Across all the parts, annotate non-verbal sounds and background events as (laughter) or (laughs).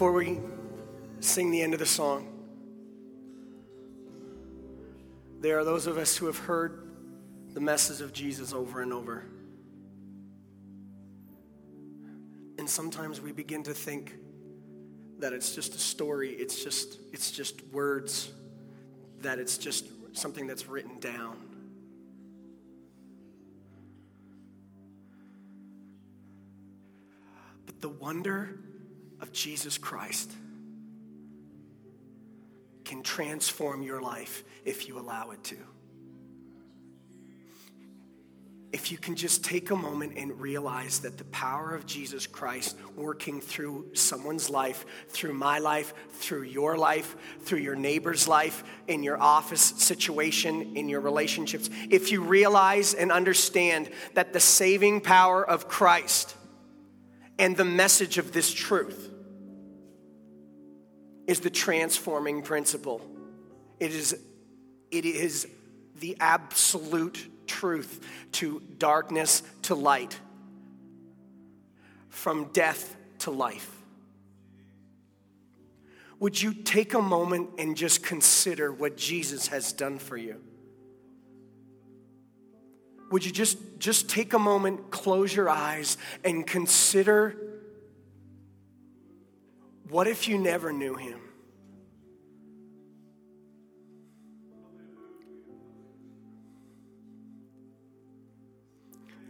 Before we sing the end of the song, there are those of us who have heard the message of Jesus over and over. And sometimes we begin to think that it's just a story, it's just, it's just words, that it's just something that's written down. But the wonder of Jesus Christ can transform your life if you allow it to. If you can just take a moment and realize that the power of Jesus Christ working through someone's life, through my life, through your life, through your neighbor's life, in your office situation, in your relationships, if you realize and understand that the saving power of Christ and the message of this truth is the transforming principle, it is, it is the absolute truth to darkness to light, from death to life. Would you take a moment and just consider what Jesus has done for you? Would you just, just take a moment, close your eyes, and consider what if you never knew him?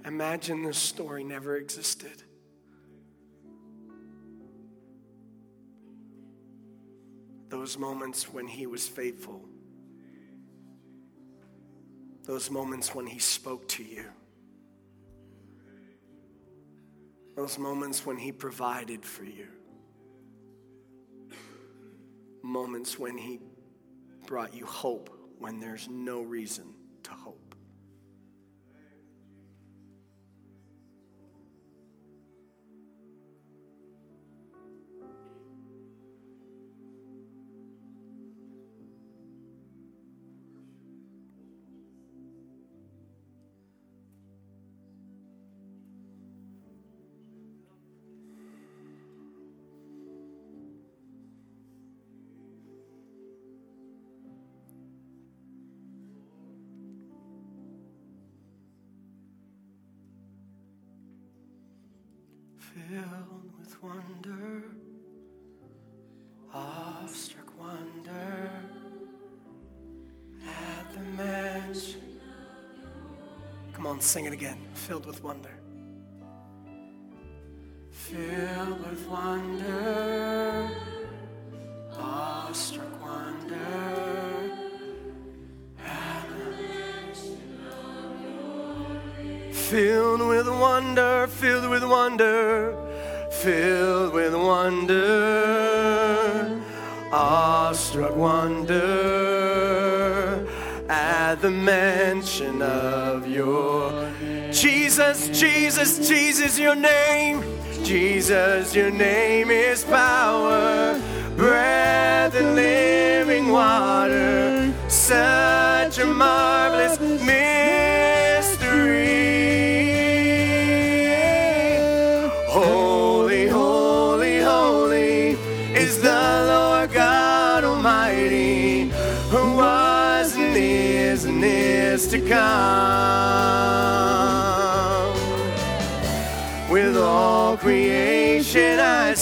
Imagine this story never existed. Those moments when he was faithful, those moments when he spoke to you, those moments when he provided for you, moments when he brought you hope when there's no reason to hope. Filled with wonder, awestruck wonder at the mention. Come on, sing it again. Filled with wonder. Filled with wonder, awestruck wonder. Filled with wonder, filled with wonder, filled with wonder, awestruck wonder at the mention of your Jesus, Jesus, Jesus, your name. Jesus, your name is power, breath and living water. Such a marvelous mystery.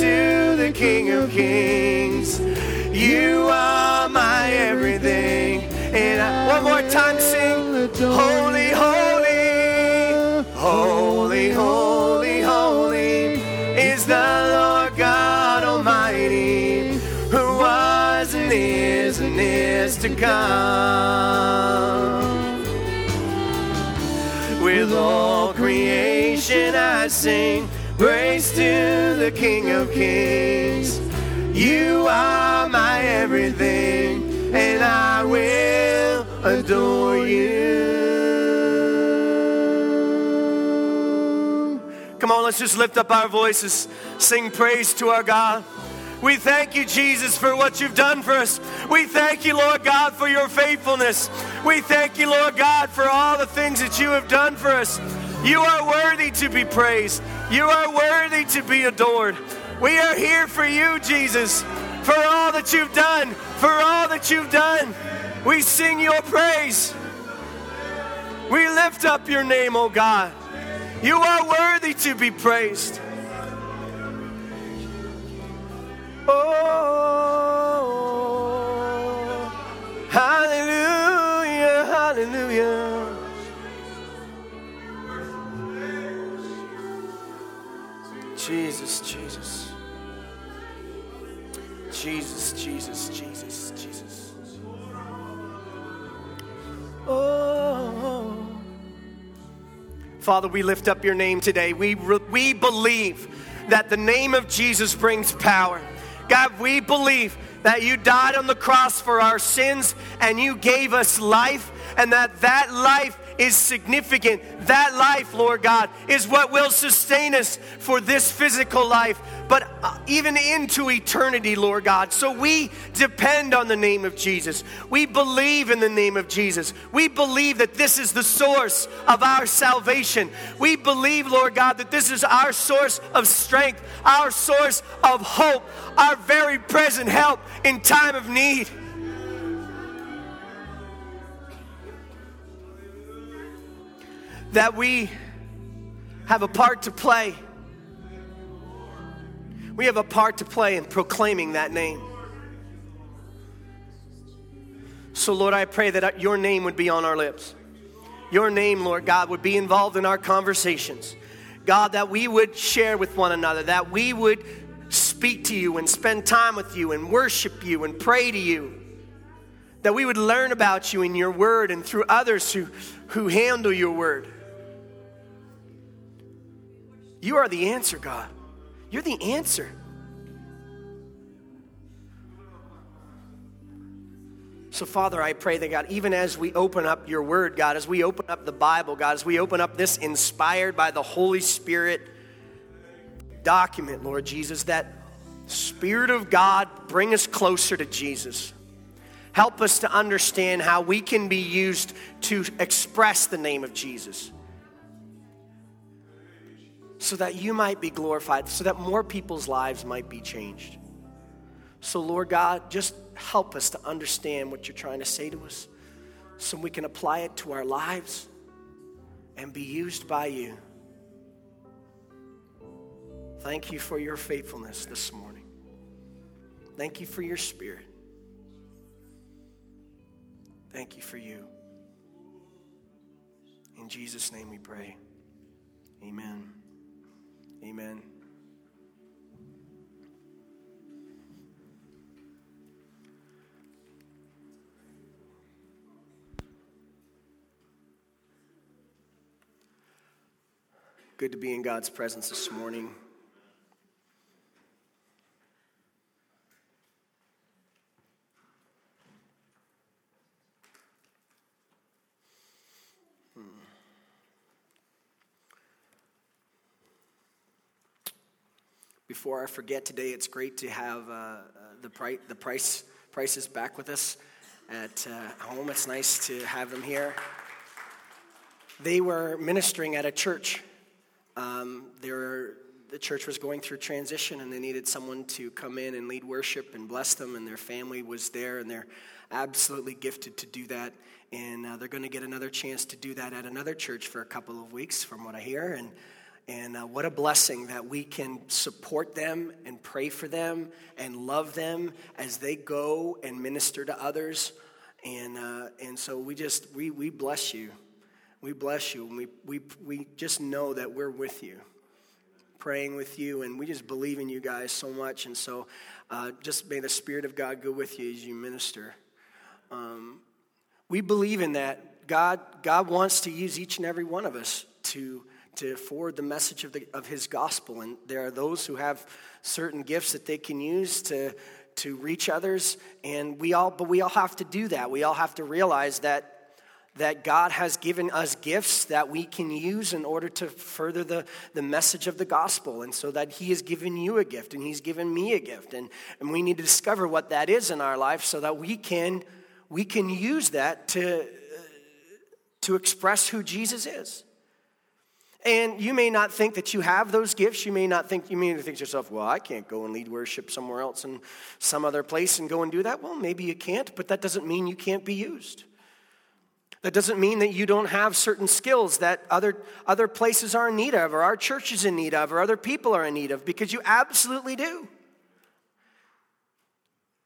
to the King of Kings. You are my everything. And I, one more time sing Holy, holy, holy, holy, holy is the Lord God Almighty, who was and is and is to come. With all creation I sing praise to the King of Kings. You are my everything, and I will adore you. Come on, let's just lift up our voices, sing praise to our God. We thank you, Jesus, for what you've done for us. We thank you, Lord God, for your faithfulness. We thank you, Lord God, for all the things that you have done for us. You are worthy to be praised. You are worthy to be adored. We are here for you, Jesus, for all that you've done, for all that you've done. We sing your praise. We lift up your name, O oh God. You are worthy to be praised. Oh, Jesus, Jesus. Jesus, Jesus, Jesus, Jesus. Oh. Father, we lift up your name today. We, we believe that the name of Jesus brings power. God, we believe that you died on the cross for our sins and you gave us life, and that that life is significant. That life, Lord God, is what will sustain us for this physical life, but uh, even into eternity, Lord God. So we depend on the name of Jesus. We believe in the name of Jesus. We believe that this is the source of our salvation. We believe, Lord God, that this is our source of strength, our source of hope, our very present help in time of need. That we have a part to play we have a part to play in proclaiming that name. So, Lord, I pray that your name would be on our lips. Your name, Lord God, would be involved in our conversations. God, that we would share with one another, that we would speak to you and spend time with you and worship you and pray to you. That we would learn about you in your word and through others who, who handle your word. You are the answer, God. You're the answer. So, Father, I pray that God, even as we open up your word, God, as we open up the Bible, God, as we open up this inspired by the Holy Spirit document, Lord Jesus, that Spirit of God bring us closer to Jesus. Help us to understand how we can be used to express the name of Jesus so that you might be glorified, so that more people's lives might be changed. So, Lord God, just help us to understand what you're trying to say to us so we can apply it to our lives and be used by you. Thank you for your faithfulness this morning. Thank you for your spirit. Thank you for you. In Jesus' name we pray. Amen. Amen. Good to be in God's presence this morning. Before I forget today, it's great to have uh, uh, the, price, the price, prices back with us at uh, home. It's nice to have them here. They were ministering at a church. Um, were, the church was going through transition and they needed someone to come in and lead worship and bless them, and their family was there, and they're absolutely gifted to do that. And uh, they're going to get another chance to do that at another church for a couple of weeks, from what I hear. And and uh, what a blessing that we can support them and pray for them and love them as they go and minister to others. And, uh, and so we just, we, we bless you. We bless you. And we, we, we just know that we're with you, praying with you. And we just believe in you guys so much. And so uh, just may the Spirit of God go with you as you minister. Um, we believe in that. God, God wants to use each and every one of us to to forward the message of, the, of his gospel. And there are those who have certain gifts that they can use to, to reach others. And we all, but we all have to do that. We all have to realize that that God has given us gifts that we can use in order to further the, the message of the gospel. And so that He has given you a gift and He's given me a gift. And, and we need to discover what that is in our life so that we can, we can use that to, uh, to express who Jesus is. And you may not think that you have those gifts. You may not think, you may think to yourself, well, I can't go and lead worship somewhere else in some other place and go and do that. Well, maybe you can't, but that doesn't mean you can't be used. That doesn't mean that you don't have certain skills that other, other places are in need of, or our church is in need of, or other people are in need of, because you absolutely do.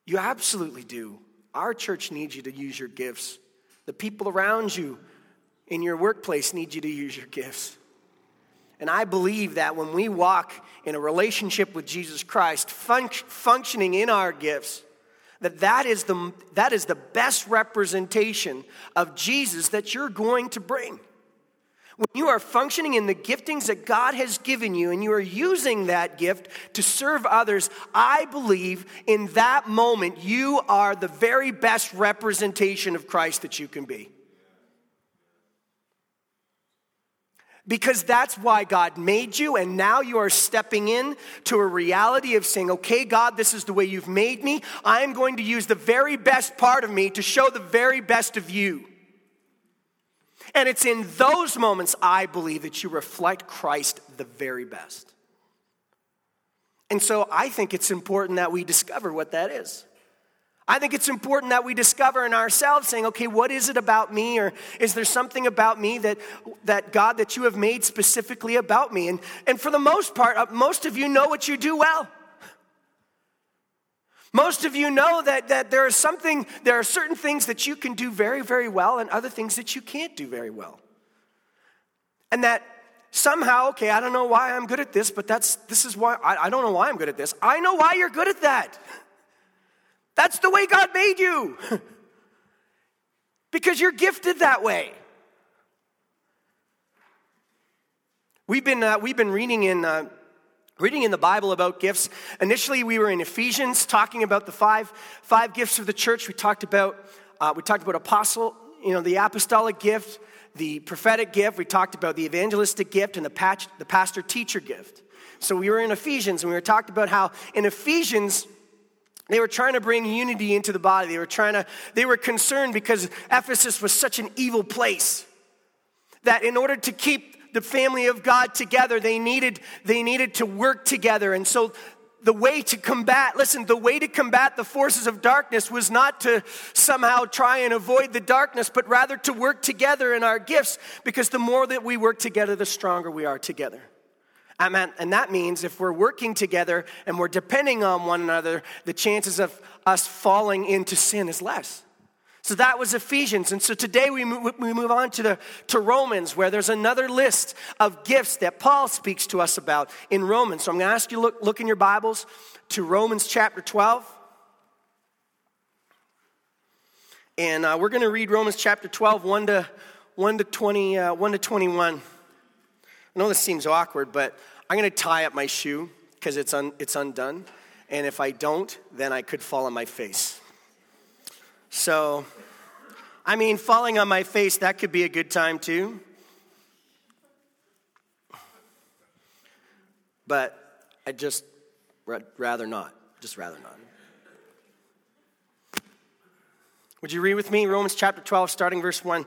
You absolutely do. Our church needs you to use your gifts. The people around you in your workplace need you to use your gifts. And I believe that when we walk in a relationship with Jesus Christ, fun- functioning in our gifts, that that is, the, that is the best representation of Jesus that you're going to bring. When you are functioning in the giftings that God has given you and you are using that gift to serve others, I believe in that moment you are the very best representation of Christ that you can be. Because that's why God made you, and now you are stepping in to a reality of saying, okay, God, this is the way you've made me. I am going to use the very best part of me to show the very best of you. And it's in those moments, I believe, that you reflect Christ the very best. And so I think it's important that we discover what that is. I think it's important that we discover in ourselves saying, okay, what is it about me? Or is there something about me that, that God, that you have made specifically about me? And, and for the most part, uh, most of you know what you do well. Most of you know that, that there is something, there are certain things that you can do very, very well and other things that you can't do very well. And that somehow, okay, I don't know why I'm good at this, but that's this is why I, I don't know why I'm good at this. I know why you're good at that. That's the way God made you. (laughs) because you're gifted that way. We've been, uh, we've been reading in, uh, reading in the Bible about gifts. Initially, we were in Ephesians talking about the five, five gifts of the church. We talked about, uh, we talked about apostle, you know, the apostolic gift, the prophetic gift. We talked about the evangelistic gift and the, patch, the pastor teacher gift. So we were in Ephesians and we were talked about how in Ephesians, they were trying to bring unity into the body. They were trying to, they were concerned because Ephesus was such an evil place that in order to keep the family of God together, they needed, they needed to work together. And so the way to combat, listen, the way to combat the forces of darkness was not to somehow try and avoid the darkness, but rather to work together in our gifts because the more that we work together, the stronger we are together. And that means if we're working together and we're depending on one another, the chances of us falling into sin is less. So that was Ephesians. And so today we move, we move on to, the, to Romans, where there's another list of gifts that Paul speaks to us about in Romans. So I'm going to ask you to look, look in your Bibles to Romans chapter 12. And uh, we're going to read Romans chapter 12, 1 to, 1 to, 20, uh, 1 to 21. I know this seems awkward, but I'm going to tie up my shoe because it's, un, it's undone. And if I don't, then I could fall on my face. So, I mean, falling on my face, that could be a good time too. But I just rather not. Just rather not. Would you read with me Romans chapter 12, starting verse 1?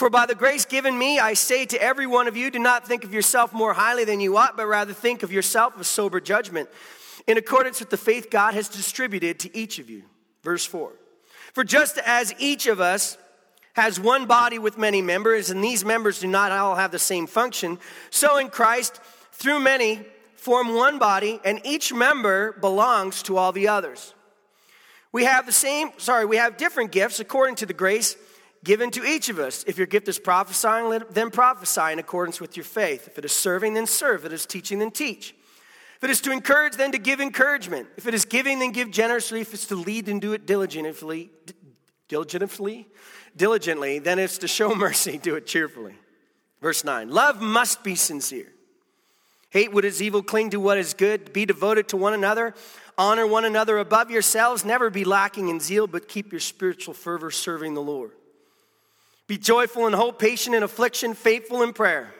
For by the grace given me, I say to every one of you, do not think of yourself more highly than you ought, but rather think of yourself with sober judgment, in accordance with the faith God has distributed to each of you. Verse 4. For just as each of us has one body with many members, and these members do not all have the same function, so in Christ, through many, form one body, and each member belongs to all the others. We have the same, sorry, we have different gifts according to the grace given to each of us. If your gift is prophesying, then prophesy in accordance with your faith. If it is serving, then serve. If it is teaching, then teach. If it is to encourage, then to give encouragement. If it is giving, then give generously. If it's to lead, then do it diligently. Diligently? Diligently. Then it's to show (laughs) mercy, do it cheerfully. Verse 9 Love must be sincere. Hate what is evil, cling to what is good, be devoted to one another, honor one another above yourselves, never be lacking in zeal, but keep your spiritual fervor serving the Lord. Be joyful in hope, patient in affliction, faithful in prayer.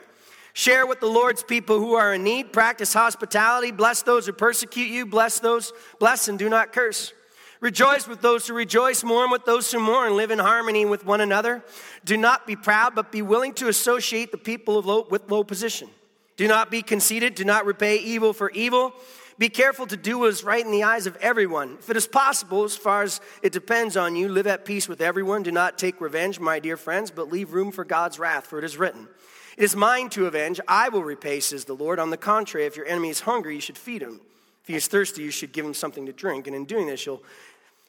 Share with the Lord's people who are in need. Practice hospitality. Bless those who persecute you. Bless those, bless and do not curse. Rejoice with those who rejoice, mourn with those who mourn, live in harmony with one another. Do not be proud, but be willing to associate the people of low, with low position. Do not be conceited, do not repay evil for evil. Be careful to do what is right in the eyes of everyone. If it is possible, as far as it depends on you, live at peace with everyone. Do not take revenge, my dear friends, but leave room for God's wrath, for it is written, It is mine to avenge, I will repay, says the Lord. On the contrary, if your enemy is hungry, you should feed him. If he is thirsty, you should give him something to drink, and in doing this, you'll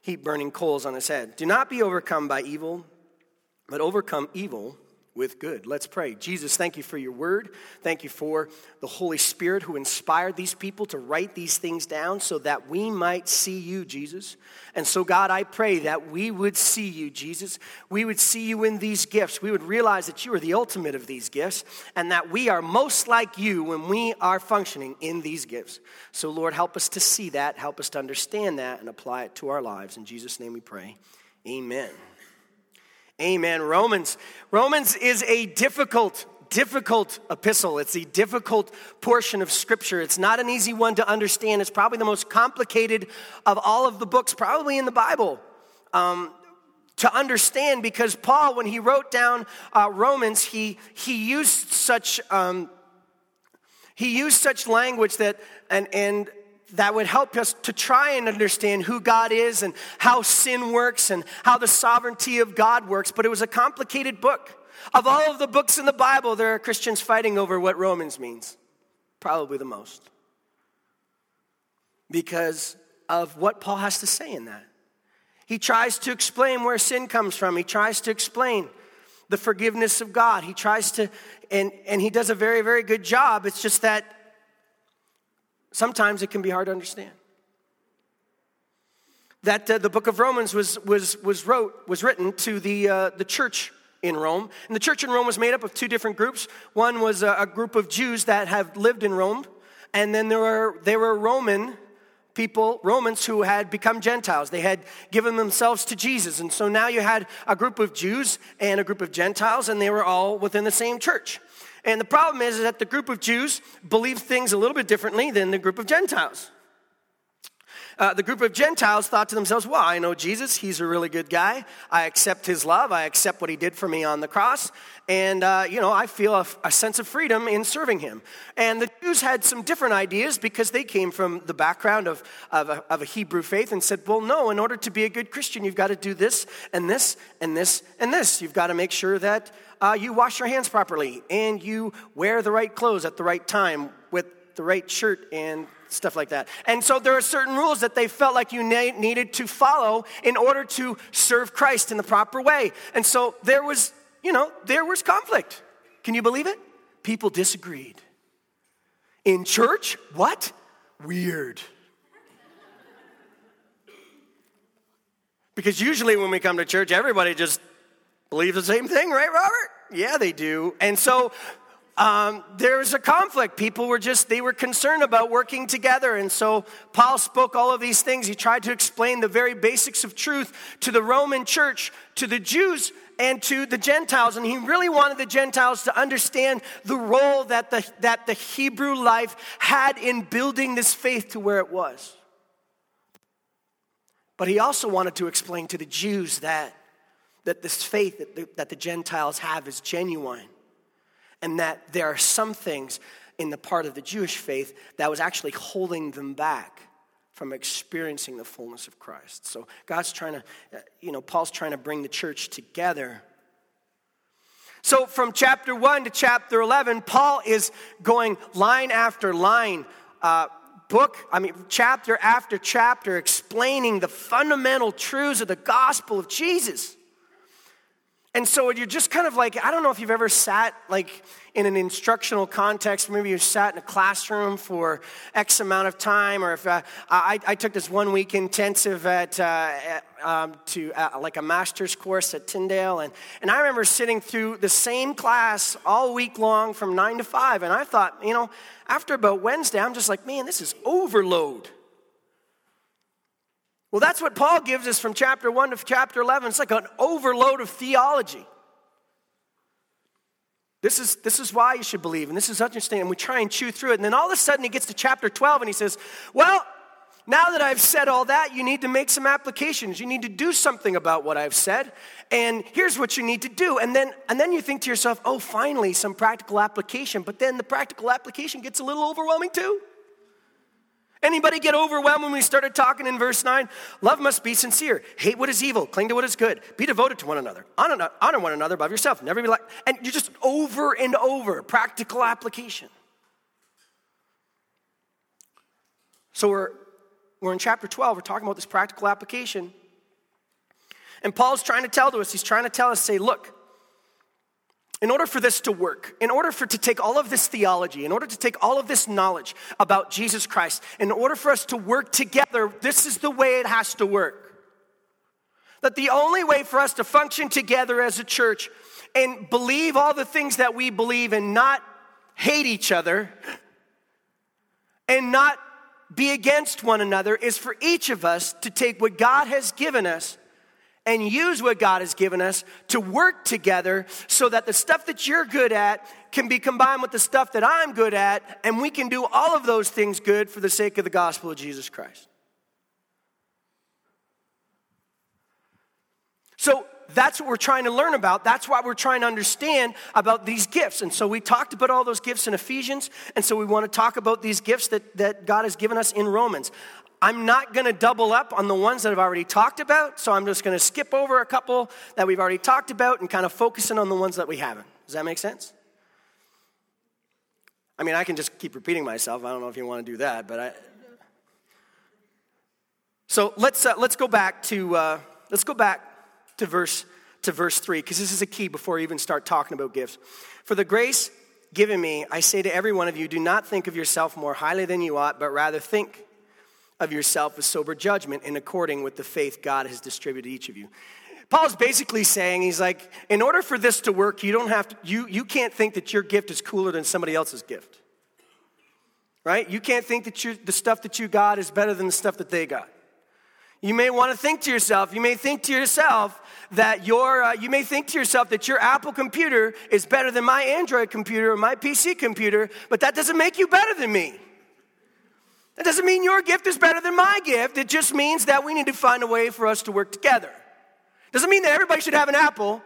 heap burning coals on his head. Do not be overcome by evil, but overcome evil with good. Let's pray. Jesus, thank you for your word. Thank you for the Holy Spirit who inspired these people to write these things down so that we might see you, Jesus. And so, God, I pray that we would see you, Jesus. We would see you in these gifts. We would realize that you are the ultimate of these gifts and that we are most like you when we are functioning in these gifts. So, Lord, help us to see that, help us to understand that, and apply it to our lives. In Jesus' name we pray. Amen. Amen. Romans. Romans is a difficult, difficult epistle. It's a difficult portion of Scripture. It's not an easy one to understand. It's probably the most complicated of all of the books, probably in the Bible. Um, to understand because Paul, when he wrote down uh, Romans, he, he used such um, he used such language that and and that would help us to try and understand who God is and how sin works and how the sovereignty of God works. But it was a complicated book. Of all of the books in the Bible, there are Christians fighting over what Romans means. Probably the most. Because of what Paul has to say in that. He tries to explain where sin comes from, he tries to explain the forgiveness of God. He tries to, and, and he does a very, very good job. It's just that sometimes it can be hard to understand. That uh, the book of Romans was, was, was, wrote, was written to the, uh, the church in Rome. And the church in Rome was made up of two different groups. One was a, a group of Jews that have lived in Rome, and then there were, there were Roman people, Romans, who had become Gentiles. They had given themselves to Jesus. And so now you had a group of Jews and a group of Gentiles, and they were all within the same church. And the problem is, is that the group of Jews believed things a little bit differently than the group of Gentiles. Uh, the group of Gentiles thought to themselves, well, I know Jesus. He's a really good guy. I accept his love. I accept what he did for me on the cross. And, uh, you know, I feel a, a, sense of freedom in serving him. And the Jews had some different ideas because they came from the background of, of, a, of a Hebrew faith and said, well, no, in order to be a good Christian, you've got to do this and this and this and this. You've got to make sure that uh, you wash your hands properly and you wear the right clothes at the right time with the right shirt and stuff like that. And so there are certain rules that they felt like you na- needed to follow in order to serve Christ in the proper way. And so there was, you know, there was conflict. Can you believe it? People disagreed. In church, what? Weird. Because usually when we come to church, everybody just believes the same thing, right, Robert? Yeah, they do. And so um, there was a conflict. People were just, they were concerned about working together. And so Paul spoke all of these things. He tried to explain the very basics of truth to the Roman church, to the Jews, and to the Gentiles. And he really wanted the Gentiles to understand the role that the, that the Hebrew life had in building this faith to where it was. But he also wanted to explain to the Jews that, that this faith that the, that the Gentiles have is genuine and that there are some things in the part of the Jewish faith that was actually holding them back from experiencing the fullness of Christ. So God's trying to, uh, you know, Paul's trying to bring the church together. So from chapter 1 to chapter 11, Paul is going line after line uh, book, I mean, chapter after chapter, explaining the fundamental truths of the gospel of Jesus. And so you're just kind of like, I don't know if you've ever sat like in an instructional context, maybe you sat in a classroom for X amount of time, or if uh, I, I, took this one week intensive at, uh, um, to uh, like a master's course at Tyndale, and, and I remember sitting through the same class all week long from nine to five, and I thought, you know, after about Wednesday, I'm just like, man, this is overload. Well, that's what Paul gives us from chapter 1 to chapter 11. It's like an overload of theology. This is, this is why you should believe, and this is interesting, and we try and chew through it. And then all of a sudden he gets to chapter 12 and he says, Well, now that I've said all that, you need to make some applications. You need to do something about what I've said. And here's what you need to do. And then, and then you think to yourself, oh, finally, some practical application. But then the practical application gets a little overwhelming too. Anybody get overwhelmed when we started talking in verse 9? Love must be sincere. Hate what is evil. Cling to what is good. Be devoted to one another. Honor, honor one another above yourself. Never be like, and you're just over and over, practical application. So we're, we're in chapter 12. We're talking about this practical application. And Paul's trying to tell to us, he's trying to tell us, say, look, in order for this to work, in order for to take all of this theology, in order to take all of this knowledge about Jesus Christ, in order for us to work together, this is the way it has to work. That the only way for us to function together as a church and believe all the things that we believe and not hate each other and not be against one another is for each of us to take what God has given us and use what God has given us to work together so that the stuff that you're good at can be combined with the stuff that I'm good at, and we can do all of those things good for the sake of the gospel of Jesus Christ. So that's what we're trying to learn about. That's why we're trying to understand about these gifts. And so we talked about all those gifts in Ephesians, and so we want to talk about these gifts that, that God has given us in Romans. I'm not going to double up on the ones that I've already talked about, so I'm just going to skip over a couple that we've already talked about and kind of focusing on the ones that we haven't. Does that make sense? I mean, I can just keep repeating myself. I don't know if you want to do that, but I. So let's uh, let's go back to uh, let's go back to verse to verse three because this is a key before we even start talking about gifts. For the grace given me, I say to every one of you, do not think of yourself more highly than you ought, but rather think of yourself with sober judgment in according with the faith God has distributed each of you. Paul's basically saying, he's like, in order for this to work, you don't have to, you, you can't think that your gift is cooler than somebody else's gift. Right? You can't think that you, the stuff that you got is better than the stuff that they got. You may want to think to yourself, you may think to yourself that your, uh, you may think to yourself that your Apple computer is better than my Android computer or my PC computer, but that doesn't make you better than me. That doesn't mean your gift is better than my gift. It just means that we need to find a way for us to work together. Doesn't mean that everybody should have an apple.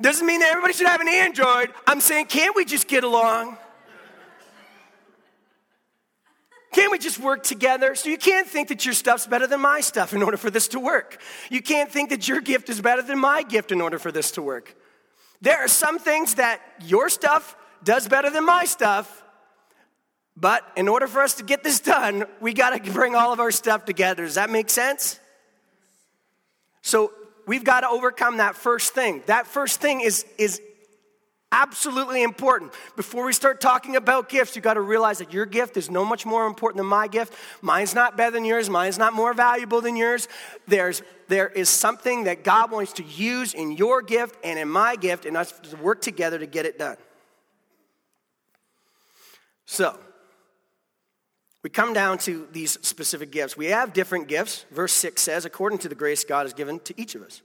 Doesn't mean that everybody should have an Android. I'm saying, can't we just get along? Can't we just work together? So you can't think that your stuff's better than my stuff in order for this to work. You can't think that your gift is better than my gift in order for this to work. There are some things that your stuff does better than my stuff. But in order for us to get this done, we got to bring all of our stuff together. Does that make sense? So we've got to overcome that first thing. That first thing is, is absolutely important. Before we start talking about gifts, you got to realize that your gift is no much more important than my gift. Mine's not better than yours. Mine's not more valuable than yours. There's there is something that God wants to use in your gift and in my gift, and us to work together to get it done. So, we come down to these specific gifts. We have different gifts. Verse 6 says, according to the grace God has given to each of us.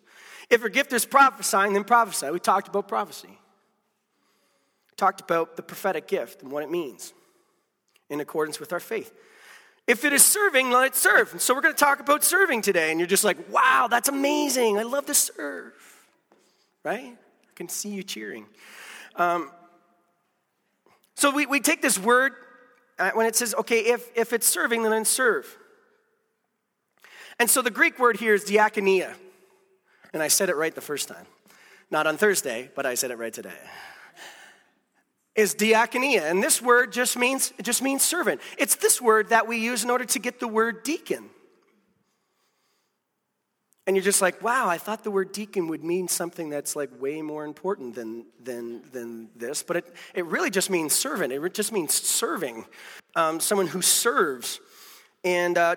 If your gift is prophesying, then prophesy. We talked about prophecy. We talked about the prophetic gift and what it means in accordance with our faith. If it is serving, let it serve. And so we're going to talk about serving today. And you're just like, wow, that's amazing. I love to serve. Right? I can see you cheering. Um, so we, we take this word uh, when it says, okay, if, if it's serving, then serve. And so the Greek word here is diakonia. And I said it right the first time. Not on Thursday, but I said it right today. is diakonia, and this word just means it just means servant. It's this word that we use in order to get the word deacon. And you're just like, wow, I thought the word deacon would mean something that's like way more important than, than, than this. But it, it really just means servant. It just means serving, um, someone who serves. And, uh,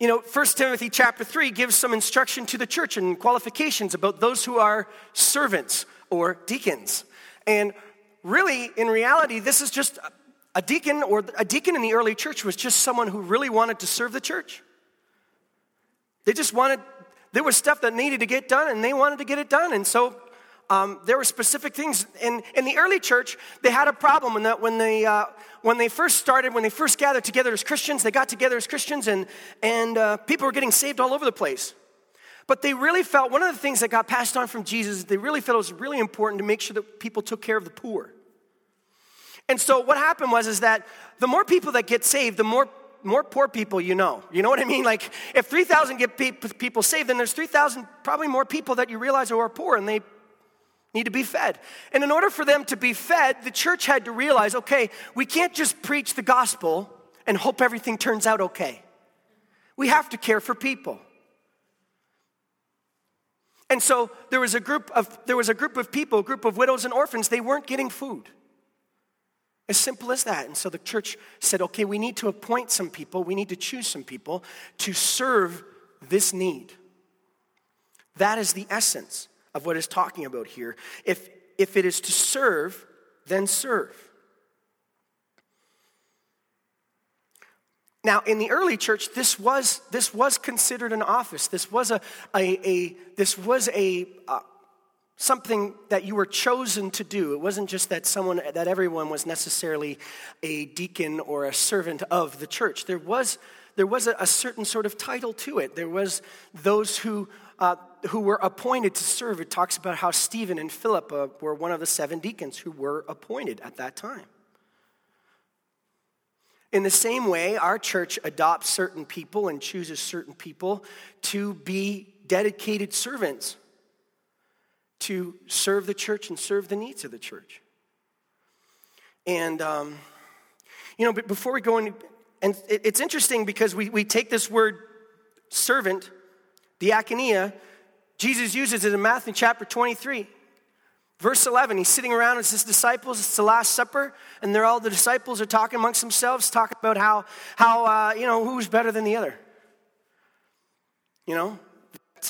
you know, 1 Timothy chapter 3 gives some instruction to the church and qualifications about those who are servants or deacons. And really, in reality, this is just a deacon or a deacon in the early church was just someone who really wanted to serve the church. They just wanted there was stuff that needed to get done and they wanted to get it done. And so um, there were specific things. In, in the early church, they had a problem in that when they, uh, when they first started, when they first gathered together as Christians, they got together as Christians and, and uh, people were getting saved all over the place. But they really felt, one of the things that got passed on from Jesus, they really felt it was really important to make sure that people took care of the poor. And so what happened was is that the more people that get saved, the more more poor people you know. You know what I mean? Like, if 3,000 get people saved, then there's 3,000 probably more people that you realize who are poor and they need to be fed. And in order for them to be fed, the church had to realize okay, we can't just preach the gospel and hope everything turns out okay. We have to care for people. And so there was a group of there was a group of people, a group of widows and orphans, they weren't getting food. As simple as that. And so the church said, okay, we need to appoint some people, we need to choose some people to serve this need. That is the essence of what it's talking about here. If, if it is to serve, then serve. Now, in the early church, this was, this was considered an office. This was a, a, a this was a, a something that you were chosen to do. It wasn't just that someone, that everyone was necessarily a deacon or a servant of the church. There was, there was a, a certain sort of title to it. There was those who, uh, who were appointed to serve. It talks about how Stephen and Philip uh, were one of the seven deacons who were appointed at that time. In the same way, our church adopts certain people and chooses certain people to be dedicated servants to serve the church and serve the needs of the church. And, um, you know, but before we go in, and it's interesting because we, we take this word servant, diakonia, Jesus uses it in Matthew chapter 23. Verse 11, he's sitting around with his disciples. It's the Last Supper, and they're all the disciples are talking amongst themselves, talking about how, how uh, you know, who's better than the other. You know,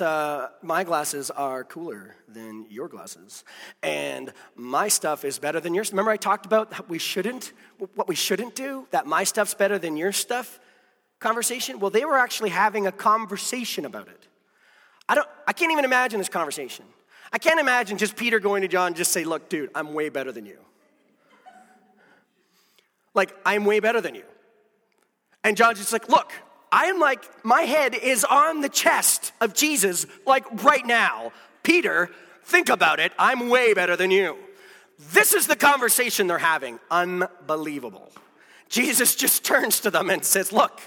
uh, my glasses are cooler than your glasses, and my stuff is better than yours. Remember, I talked about we shouldn't, what we shouldn't do, that my stuff's better than your stuff conversation? Well, they were actually having a conversation about it. I, don't, I can't even imagine this conversation. I can't imagine just Peter going to John and just say, Look, dude, I'm way better than you. Like, I'm way better than you. And John's just like, Look, I am like, my head is on the chest of Jesus, like right now. Peter, think about it. I'm way better than you. This is the conversation they're having. Unbelievable. Jesus just (laughs) turns to them and says, Look,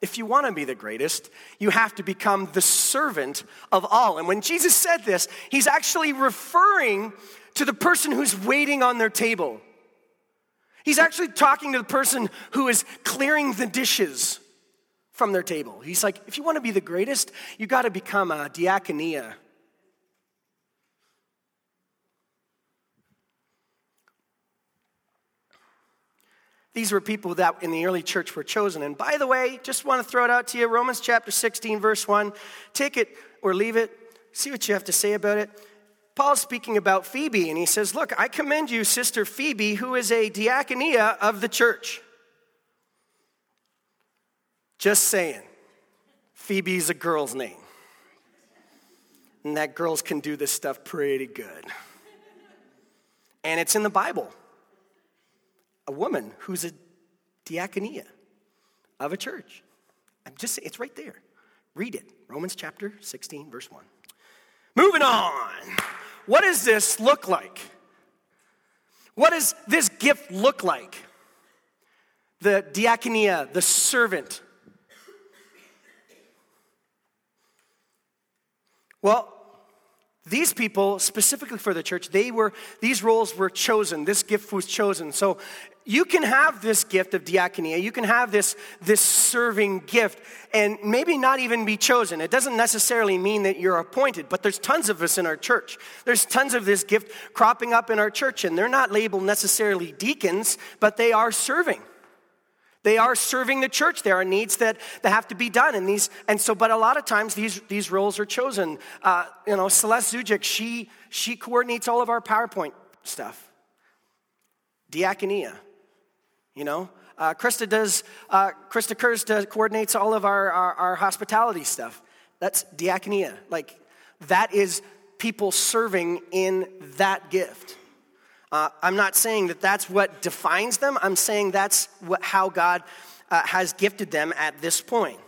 if you want to be the greatest, you have to become the servant of all. And when Jesus said this, he's actually referring to the person who's waiting on their table. He's actually talking to the person who is clearing the dishes from their table. He's like, if you want to be the greatest, you got to become a diaconia. These were people that in the early church were chosen. And by the way, just want to throw it out to you Romans chapter 16, verse 1. Take it or leave it, see what you have to say about it. Paul's speaking about Phoebe, and he says, Look, I commend you, Sister Phoebe, who is a diaconia of the church. Just saying. Phoebe's a girl's name. And that girls can do this stuff pretty good. And it's in the Bible. A woman who's a diaconia of a church. I'm just saying, it's right there. Read it. Romans chapter 16, verse 1. Moving on. What does this look like? What does this gift look like? The diaconia, the servant Well, These people, specifically for the church, they were, these roles were chosen. This gift was chosen. So you can have this gift of diaconia, you can have this, this serving gift, and maybe not even be chosen. It doesn't necessarily mean that you're appointed, but there's tons of us in our church. There's tons of this gift cropping up in our church, and they're not labeled necessarily deacons, but they are serving. They are serving the church. There are needs that, that have to be done. And these, and so, but a lot of times these, these roles are chosen. Uh, you know, Celeste Zujic, she, she coordinates all of our PowerPoint stuff. Diaconia, you know. Uh, Krista does, uh, Krista Kurz coordinates all of our, our, our hospitality stuff. That's diaconia. Like, that is people serving in that gift. Uh, I'm not saying that that's what defines them, I'm saying that's what, how God uh, has gifted them at this point.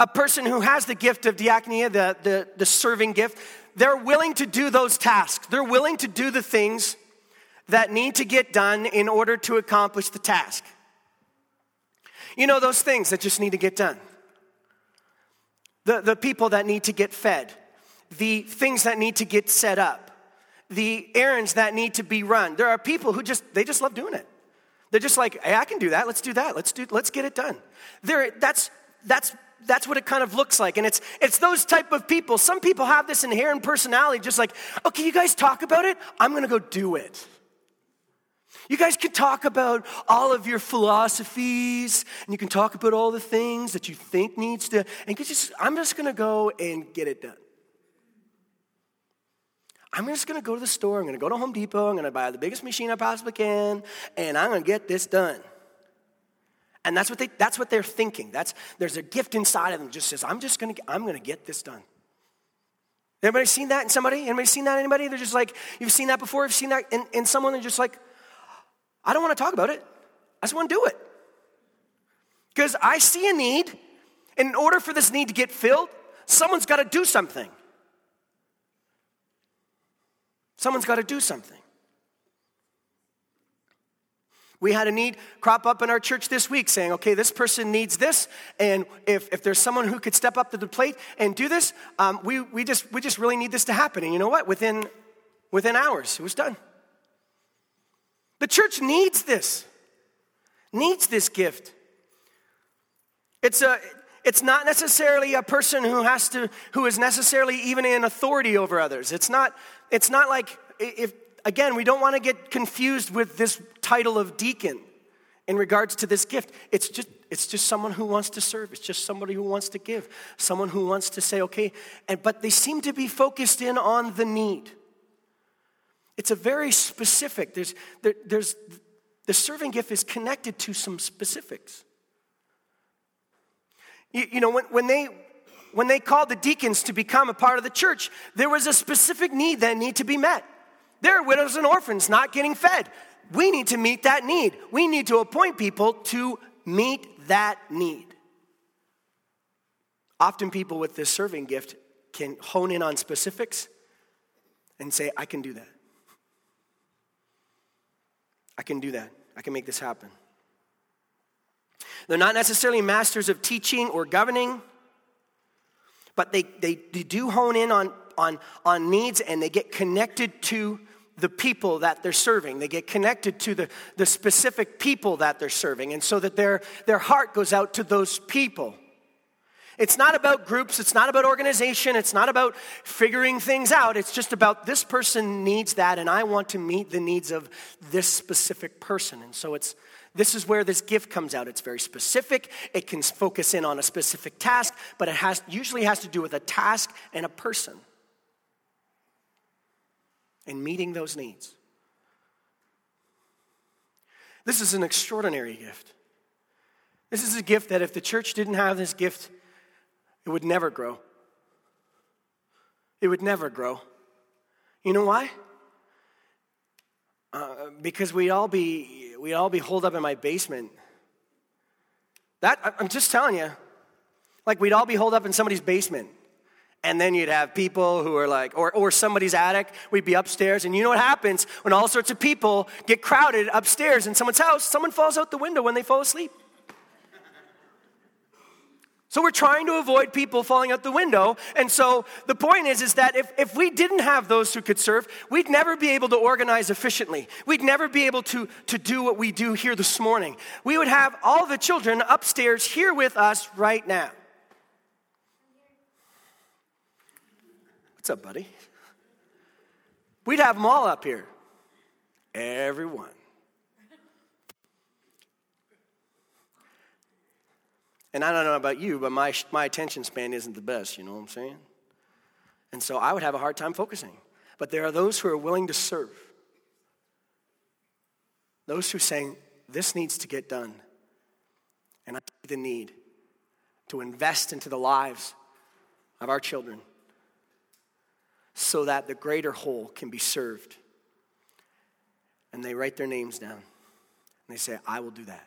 A person who has the gift of diaconia, the, the, the serving gift, they're willing to do those tasks. They're willing to do the things that need to get done in order to accomplish the task. You know, those things that just need to get done. The, the people that need to get fed, the things that need to get set up, the errands that need to be run. There are people who just, they just love doing it. They're just like, hey, I can do that. Let's do that. Let's do, let's get it done. There, that's, that's, that's what it kind of looks like. And it's, it's those type of people. Some people have this inherent personality, just like, okay, you guys talk about it. I'm going to go do it. You guys can talk about all of your philosophies, and you can talk about all the things that you think needs to, and you just, I'm just gonna go and get it done. I'm just gonna go to the store, I'm gonna go to Home Depot, I'm gonna buy the biggest machine I possibly can, and I'm gonna get this done. And that's what, they, that's what they're thinking. That's, there's a gift inside of them just says, I'm just gonna, I'm gonna get this done. Anybody seen that in somebody? Anybody seen that in anybody? They're just like, you've seen that before? You've seen that in, in someone? They're just like, I don't wanna talk about it. I just wanna do it. Because I see a need, and in order for this need to get filled, someone's gotta do something. Someone's got to do something. We had a need crop up in our church this week saying, okay, this person needs this, and if, if there's someone who could step up to the plate and do this, um, we, we, just, we just really need this to happen. And you know what? Within, within hours, it was done. The church needs this, needs this gift. It's, a, it's not necessarily a person who has to, who is necessarily even in authority over others. It's not it's not like, if, again, we don't want to get confused with this title of deacon in regards to this gift. It's just, it's just someone who wants to serve. It's just somebody who wants to give. Someone who wants to say, okay, and, but they seem to be focused in on the need. It's a very specific, there's, there, there's, the serving gift is connected to some specifics. You, you know, when, when, they, when they called the deacons to become a part of the church, there was a specific need that need to be met. There are widows and orphans not getting fed. We need to meet that need. We need to appoint people to meet that need. Often, people with this serving gift can hone in on specifics and say, I can do that. I can do that. I can make this happen. They're not necessarily masters of teaching or governing, but they, they, they do hone in on, on, on needs and they get connected to the people that they're serving. They get connected to the, the specific people that they're serving. And so that their, their heart goes out to those people. It's not about groups, it's not about organization, it's not about figuring things out. It's just about this person needs that, and I want to meet the needs of this specific person. And so it's this is where this gift comes out. It's very specific. It can focus in on a specific task, but it has, usually has to do with a task and a person and meeting those needs. This is an extraordinary gift. This is a gift that if the church didn't have this gift, it would never grow. It would never grow. You know why? Uh, because we'd all be we'd all be holed up in my basement. That, I'm just telling you, like we'd all be holed up in somebody's basement. And then you'd have people who are like, or, or somebody's attic, we'd be upstairs. And you know what happens when all sorts of people get crowded upstairs in someone's house? Someone falls out the window when they fall asleep. So we're trying to avoid people falling out the window. And so the point is, is that if, if we didn't have those who could serve, we'd never be able to organize efficiently. We'd never be able to, to do what we do here this morning. We would have all the children upstairs here with us right now. What's up, buddy? We'd have them all up here. Everyone. And I don't know about you, but my, my attention span isn't the best, you know what I'm saying? And so I would have a hard time focusing. But there are those who are willing to serve. Those who are saying, this needs to get done. And I see the need to invest into the lives of our children so that the greater whole can be served. And they write their names down. And they say, I will do that.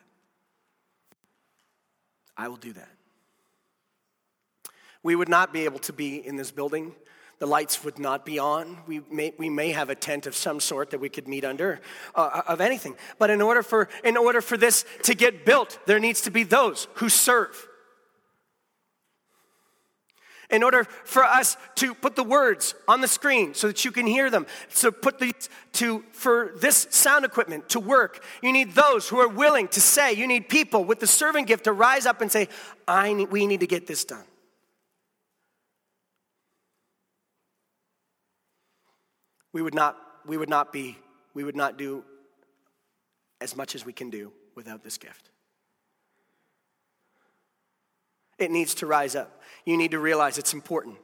I will do that. We would not be able to be in this building. The lights would not be on. We may, we may have a tent of some sort that we could meet under, uh, of anything. But in order, for, in order for this to get built, there needs to be those who serve in order for us to put the words on the screen so that you can hear them. So put these to for this sound equipment to work. You need those who are willing to say you need people with the servant gift to rise up and say i need, we need to get this done. We would not we would not be we would not do as much as we can do without this gift it needs to rise up. You need to realize it's important.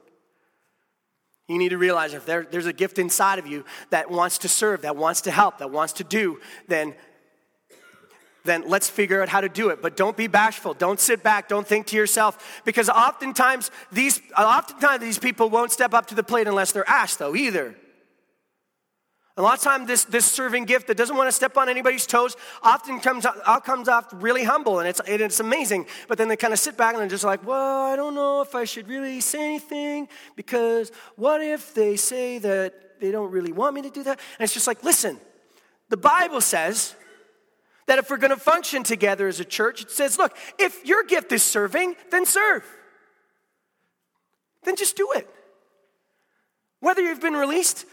You need to realize if there, there's a gift inside of you that wants to serve, that wants to help, that wants to do, then, then let's figure out how to do it. But don't be bashful. Don't sit back. Don't think to yourself. Because oftentimes these, oftentimes these people won't step up to the plate unless they're asked, though, either. A lot of times, this, this serving gift that doesn't want to step on anybody's toes often comes, out, comes off really humble and it's, and it's amazing. But then they kind of sit back and they're just like, well, I don't know if I should really say anything because what if they say that they don't really want me to do that? And it's just like, listen, the Bible says that if we're going to function together as a church, it says, look, if your gift is serving, then serve. Then just do it. Whether you've been released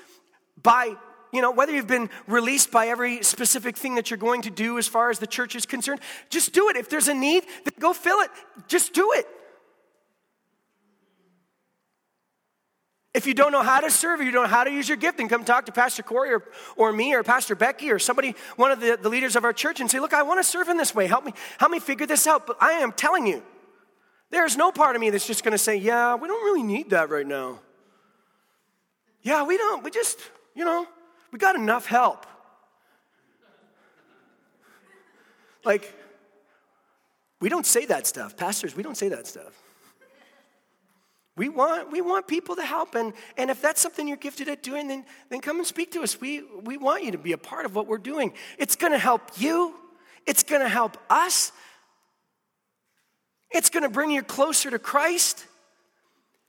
by you know, whether you've been released by every specific thing that you're going to do as far as the church is concerned, just do it. If there's a need, go fill it. Just do it. If you don't know how to serve, or you don't know how to use your gift, then come talk to Pastor Corey or, or me or Pastor Becky or somebody, one of the, the leaders of our church, and say, Look, I want to serve in this way. Help me, help me figure this out. But I am telling you, there's no part of me that's just going to say, Yeah, we don't really need that right now. Yeah, we don't. We just, you know, we got enough help. Like, we don't say that stuff. Pastors, we don't say that stuff. We want, we want people to help, and, and if that's something you're gifted at doing, then, then come and speak to us. We, we want you to be a part of what we're doing. It's going to help you, it's going to help us, it's going to bring you closer to Christ,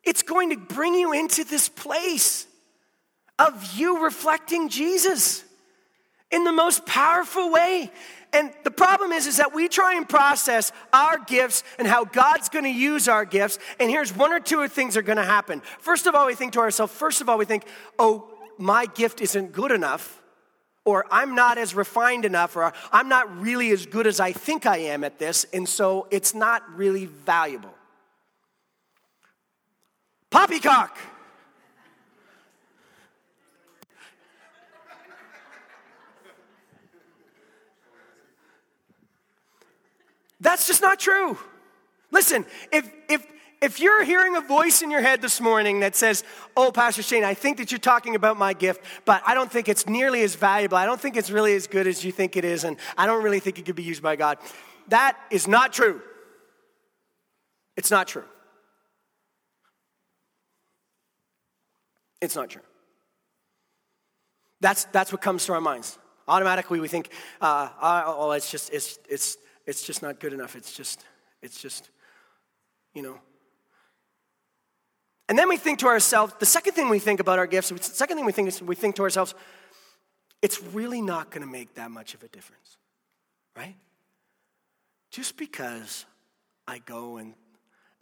it's going to bring you into this place of you reflecting Jesus in the most powerful way. And the problem is, is that we try and process our gifts and how God's going to use our gifts. And here's one or two things are going to happen. First of all, we think to ourselves, first of all, we think, oh, my gift isn't good enough, or I'm not as refined enough, or I'm not really as good as I think I am at this, and so it's not really valuable. Poppycock. That's just not true. Listen, if, if, if you're hearing a voice in your head this morning that says, Oh, Pastor Shane, I think that you're talking about my gift, but I don't think it's nearly as valuable. I don't think it's really as good as you think it is, and I don't really think it could be used by God. That is not true. It's not true. It's not true. That's, that's what comes to our minds. Automatically, we think, uh, oh, it's just, it's, it's, it's just not good enough. It's just, it's just, you know. And then we think to ourselves, the second thing we think about our gifts, the second thing we think is we think to ourselves, it's really not going to make that much of a difference, right? Just because I go and,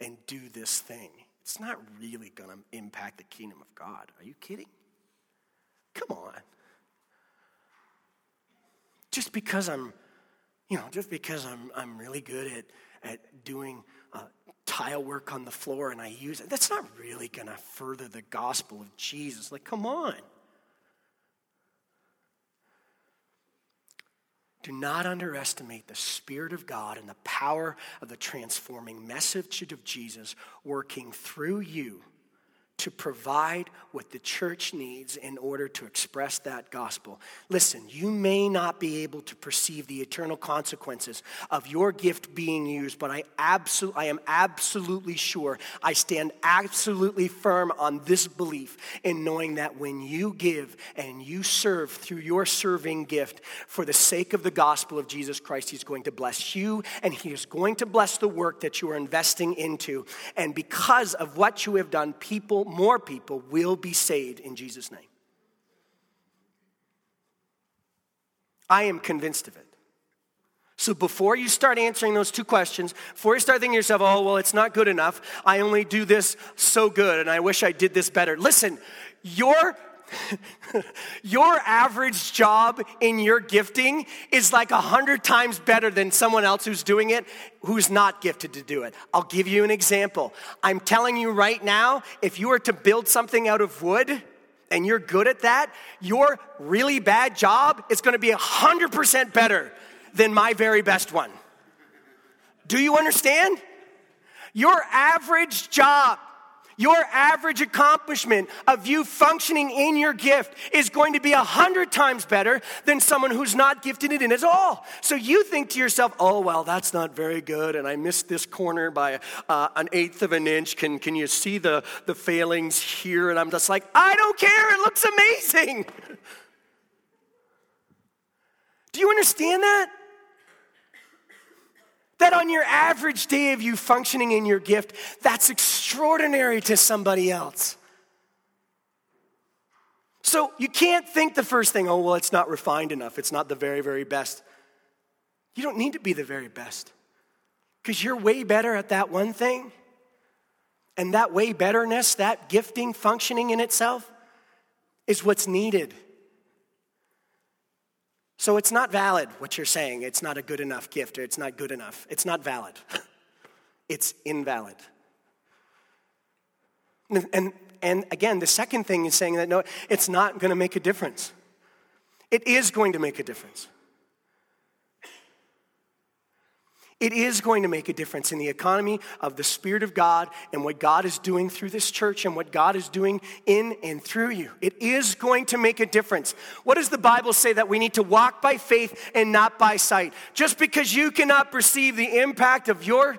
and do this thing, it's not really going to impact the kingdom of God. Are you kidding? Come on. Just because I'm, you know, just because I'm, I'm really good at, at doing uh, tile work on the floor and I use it, that's not really going to further the gospel of Jesus. Like, come on. Do not underestimate the Spirit of God and the power of the transforming message of Jesus working through you to provide what the church needs in order to express that gospel. Listen, you may not be able to perceive the eternal consequences of your gift being used, but I, absol- I am absolutely sure, I stand absolutely firm on this belief in knowing that when you give and you serve through your serving gift for the sake of the gospel of Jesus Christ, He's going to bless you and He is going to bless the work that you are investing into. And because of what you have done, people more people will be saved in Jesus' name. I am convinced of it. So before you start answering those two questions, before you start thinking to yourself, oh, well, it's not good enough. I only do this so good and I wish I did this better. Listen, your (laughs) your average job in your gifting is like a hundred times better than someone else who's doing it who's not gifted to do it. I'll give you an example. I'm telling you right now, if you were to build something out of wood, and you're good at that, your really bad job is gonna be 100% better than my very best one. Do you understand? Your average job your average accomplishment of you functioning in your gift is going to be a hundred times better than someone who's not gifted it in at all. So you think to yourself, oh, well, that's not very good, and I missed this corner by uh, an eighth of an inch. Can, can you see the, the failings here? And I'm just like, I don't care, it looks amazing. Do you understand that? That on your average day of you functioning in your gift, that's extraordinary to somebody else. So you can't think the first thing, oh, well, it's not refined enough. It's not the very, very best. You don't need to be the very best because you're way better at that one thing. And that way betterness, that gifting functioning in itself, is what's needed. So it's not valid what you're saying. It's not a good enough gift or it's not good enough. It's not valid. (laughs) it's invalid. And, and, and again, the second thing is saying that no, it's not going to make a difference. It is going to make a difference. It is going to make a difference in the economy of the Spirit of God and what God is doing through this church and what God is doing in and through you. It is going to make a difference. What does the Bible say that we need to walk by faith and not by sight? Just because you cannot perceive the impact of your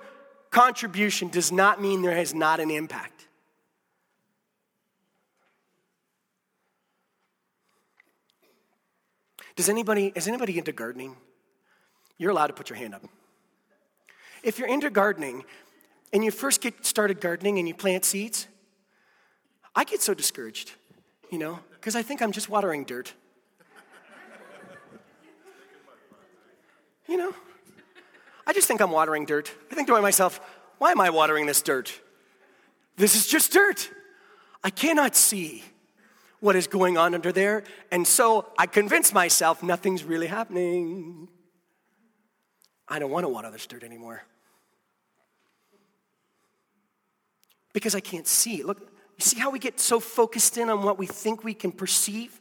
contribution does not mean there is not an impact. Does anybody, is anybody into gardening? You're allowed to put your hand up. If you're into gardening and you first get started gardening and you plant seeds, I get so discouraged, you know, because I think I'm just watering dirt. You know, I just think I'm watering dirt. I think to myself, why am I watering this dirt? This is just dirt. I cannot see what is going on under there. And so I convince myself nothing's really happening. I don't want to want this dirt anymore. Because I can't see. Look, you see how we get so focused in on what we think we can perceive?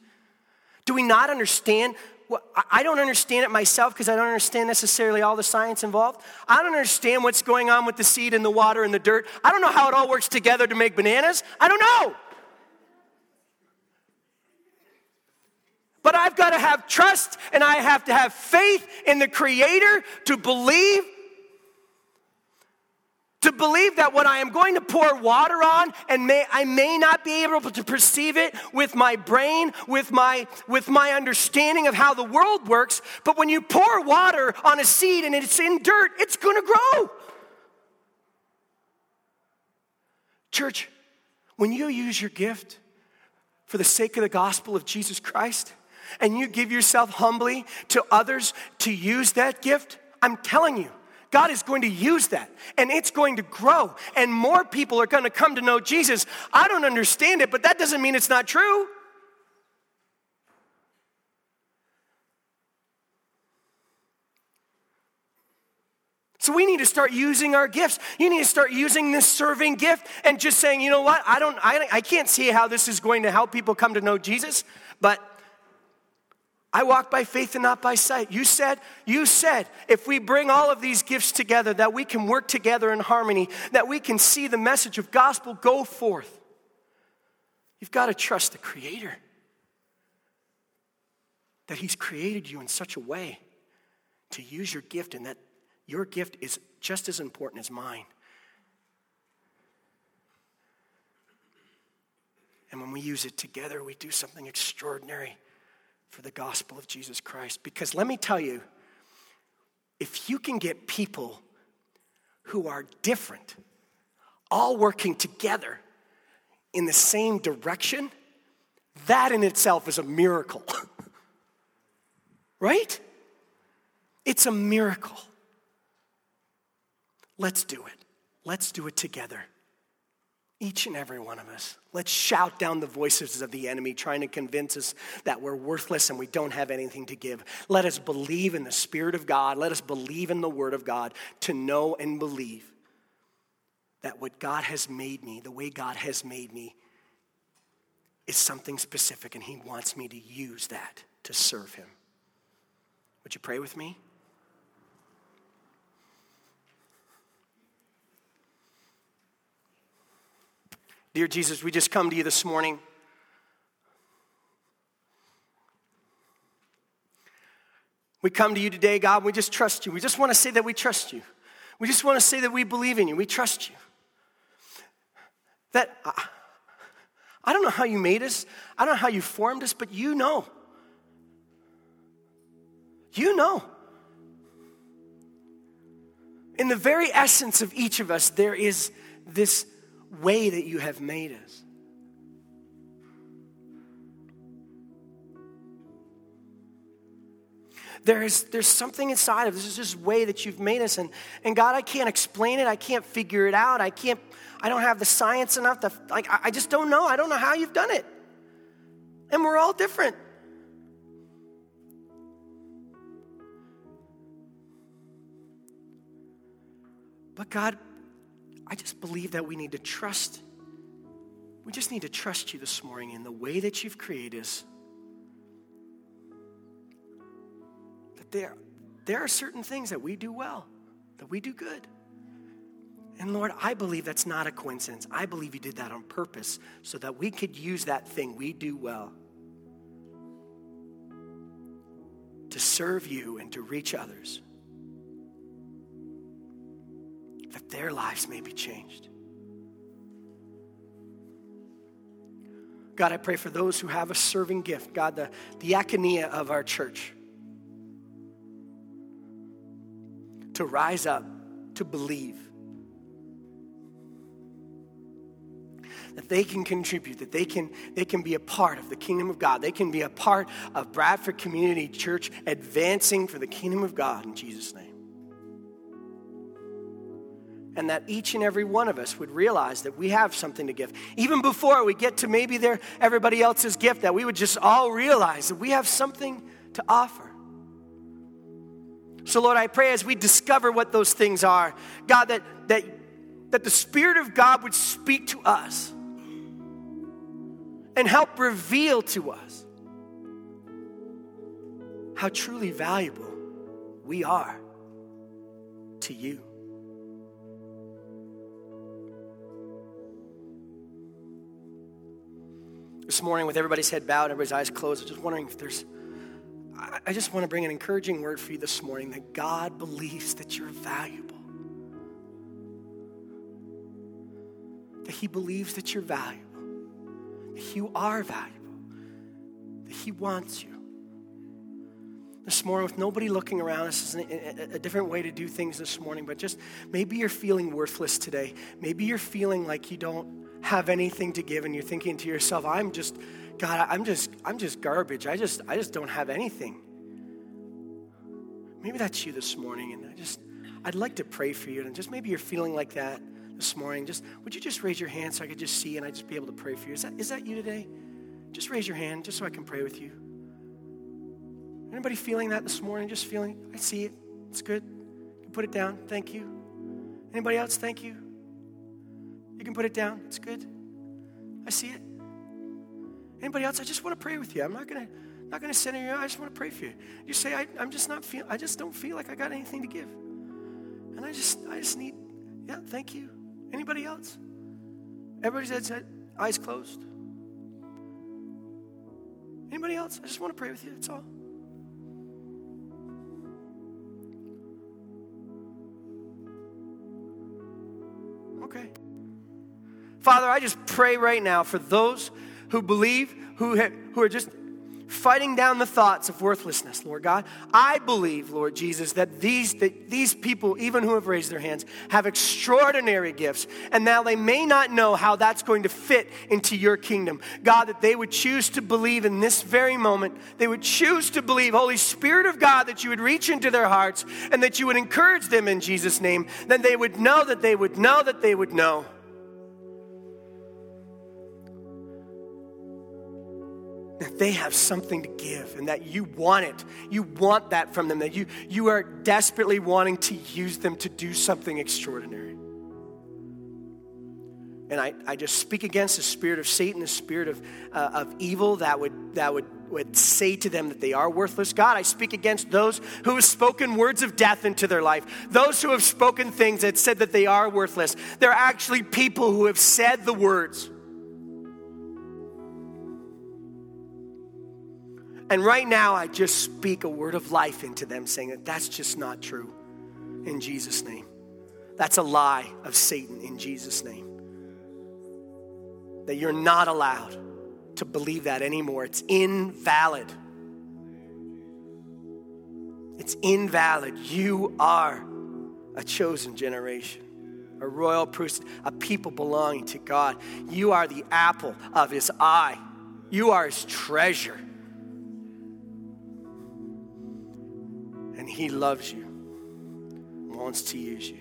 Do we not understand? Well, I don't understand it myself because I don't understand necessarily all the science involved. I don't understand what's going on with the seed and the water and the dirt. I don't know how it all works together to make bananas. I don't know. But I've got to have trust and I have to have faith in the Creator to believe. To believe that what I am going to pour water on, and may, I may not be able to perceive it with my brain, with my, with my understanding of how the world works, but when you pour water on a seed and it's in dirt, it's gonna grow. Church, when you use your gift for the sake of the gospel of Jesus Christ, and you give yourself humbly to others to use that gift, I'm telling you, God is going to use that and it's going to grow and more people are going to come to know Jesus. I don't understand it, but that doesn't mean it's not true. So we need to start using our gifts. You need to start using this serving gift and just saying, you know what? I don't I, I can't see how this is going to help people come to know Jesus, but I walk by faith and not by sight. You said, you said, if we bring all of these gifts together, that we can work together in harmony, that we can see the message of gospel go forth. You've got to trust the Creator. That He's created you in such a way to use your gift, and that your gift is just as important as mine. And when we use it together, we do something extraordinary for the gospel of Jesus Christ. Because let me tell you, if you can get people who are different, all working together in the same direction, that in itself is a miracle. (laughs) right? It's a miracle. Let's do it. Let's do it together. Each and every one of us. Let's shout down the voices of the enemy trying to convince us that we're worthless and we don't have anything to give. Let us believe in the Spirit of God. Let us believe in the Word of God to know and believe that what God has made me, the way God has made me, is something specific and He wants me to use that to serve Him. Would you pray with me? Dear Jesus, we just come to you this morning. We come to you today, God. We just trust you. We just want to say that we trust you. We just want to say that we believe in you. We trust you. That I don't know how you made us, I don't know how you formed us, but you know. You know. In the very essence of each of us, there is this way that you have made us. There is, there's something inside of this is this way that you've made us. And, and God, I can't explain it. I can't figure it out. I can't, I don't have the science enough to, like, I, I just don't know. I don't know how you've done it. And we're all different. But God, I just believe that we need to trust. We just need to trust you this morning in the way that you've created us. That there, there are certain things that we do well, that we do good. And Lord, I believe that's not a coincidence. I believe you did that on purpose so that we could use that thing we do well to serve you and to reach others. That their lives may be changed. God, I pray for those who have a serving gift, God, the, the diaconia of our church, to rise up, to believe. that they can contribute, that they can, they can be a part of the kingdom of God. They can be a part of Bradford Community Church advancing for the kingdom of God in Jesus' name and that each and every one of us would realize that we have something to give. Even before we get to maybe their everybody else's gift, that we would just all realize that we have something to offer. So, Lord, I pray as we discover what those things are, God, that, that, that the Spirit of God would speak to us and help reveal to us how truly valuable we are to you. This morning with everybody's head bowed, everybody's eyes closed, I'm just wondering if there's, I just want to bring an encouraging word for you this morning that God believes that you're valuable. That He believes that you're valuable. That you are valuable. That He wants you. This morning, with nobody looking around, this is a, a different way to do things this morning, but just maybe you're feeling worthless today. Maybe you're feeling like you don't have anything to give and you're thinking to yourself, I'm just, God, I'm just, I'm just garbage. I just, I just don't have anything. Maybe that's you this morning, and I just, I'd like to pray for you. And just maybe you're feeling like that this morning. Just would you just raise your hand so I could just see and I just be able to pray for you? Is that is that you today? Just raise your hand just so I can pray with you. Anybody feeling that this morning? Just feeling, I see it. It's good. You put it down. Thank you. Anybody else? Thank you. You can put it down. It's good. I see it. Anybody else? I just want to pray with you. I'm not gonna not gonna center you. I just want to pray for you. You say I, I'm just not feel. I just don't feel like I got anything to give, and I just I just need. Yeah, thank you. Anybody else? Everybody's head, eyes closed. Anybody else? I just want to pray with you. That's all. Father, I just pray right now for those who believe, who, have, who are just fighting down the thoughts of worthlessness, Lord God. I believe, Lord Jesus, that these, that these people, even who have raised their hands, have extraordinary gifts. And now they may not know how that's going to fit into your kingdom. God, that they would choose to believe in this very moment. They would choose to believe, Holy Spirit of God, that you would reach into their hearts and that you would encourage them in Jesus' name. Then they would know that they would know that they would know they have something to give and that you want it. You want that from them, that you, you are desperately wanting to use them to do something extraordinary. And I, I just speak against the spirit of Satan, the spirit of, uh, of evil that would, that would, would say to them that they are worthless. God, I speak against those who have spoken words of death into their life, those who have spoken things that said that they are worthless. They're actually people who have said the words. And right now, I just speak a word of life into them, saying that that's just not true in Jesus' name. That's a lie of Satan in Jesus' name. That you're not allowed to believe that anymore. It's invalid. It's invalid. You are a chosen generation, a royal priesthood, a people belonging to God. You are the apple of his eye, you are his treasure. And He loves you, wants to use you.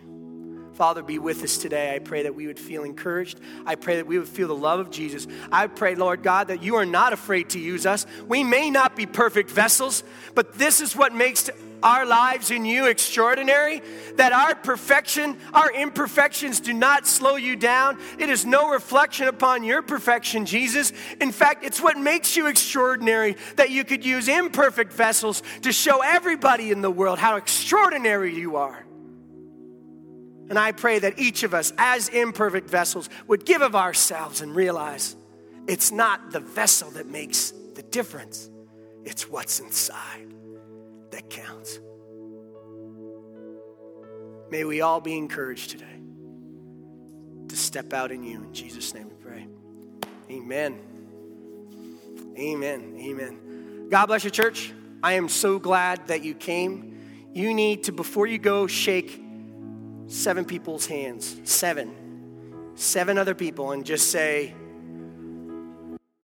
Father, be with us today. I pray that we would feel encouraged. I pray that we would feel the love of Jesus. I pray, Lord God, that you are not afraid to use us. We may not be perfect vessels, but this is what makes our lives in you extraordinary, that our perfection, our imperfections do not slow you down. It is no reflection upon your perfection, Jesus. In fact, it's what makes you extraordinary that you could use imperfect vessels to show everybody in the world how extraordinary you are. And I pray that each of us, as imperfect vessels, would give of ourselves and realize it's not the vessel that makes the difference, it's what's inside that counts. May we all be encouraged today to step out in you. In Jesus' name we pray. Amen. Amen. Amen. God bless you, church. I am so glad that you came. You need to, before you go, shake seven people's hands. Seven. Seven other people and just say,